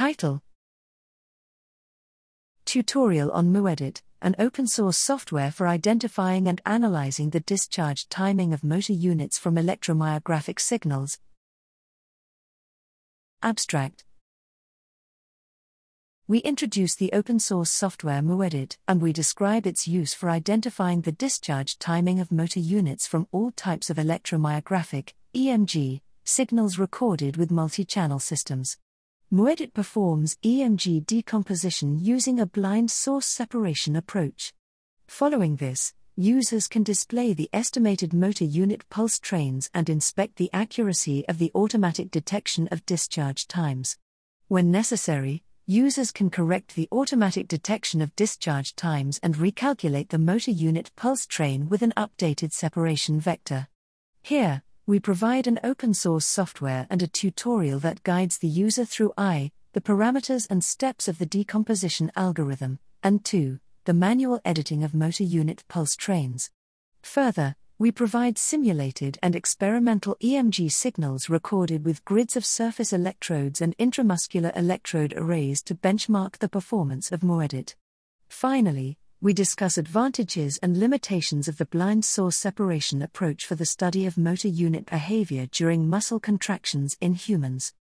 Title Tutorial on MUedit, an open source software for identifying and analyzing the discharge timing of motor units from electromyographic signals. Abstract We introduce the open source software MUedit, and we describe its use for identifying the discharge timing of motor units from all types of electromyographic EMG signals recorded with multi channel systems. MUedit performs EMG decomposition using a blind source separation approach. Following this, users can display the estimated motor unit pulse trains and inspect the accuracy of the automatic detection of discharge times. When necessary, users can correct the automatic detection of discharge times and recalculate the motor unit pulse train with an updated separation vector. Here, we provide an open source software and a tutorial that guides the user through I, the parameters and steps of the decomposition algorithm, and 2, the manual editing of motor unit pulse trains. Further, we provide simulated and experimental EMG signals recorded with grids of surface electrodes and intramuscular electrode arrays to benchmark the performance of MUedit. Finally, we discuss advantages and limitations of the blind source separation approach for the study of motor unit behavior during muscle contractions in humans.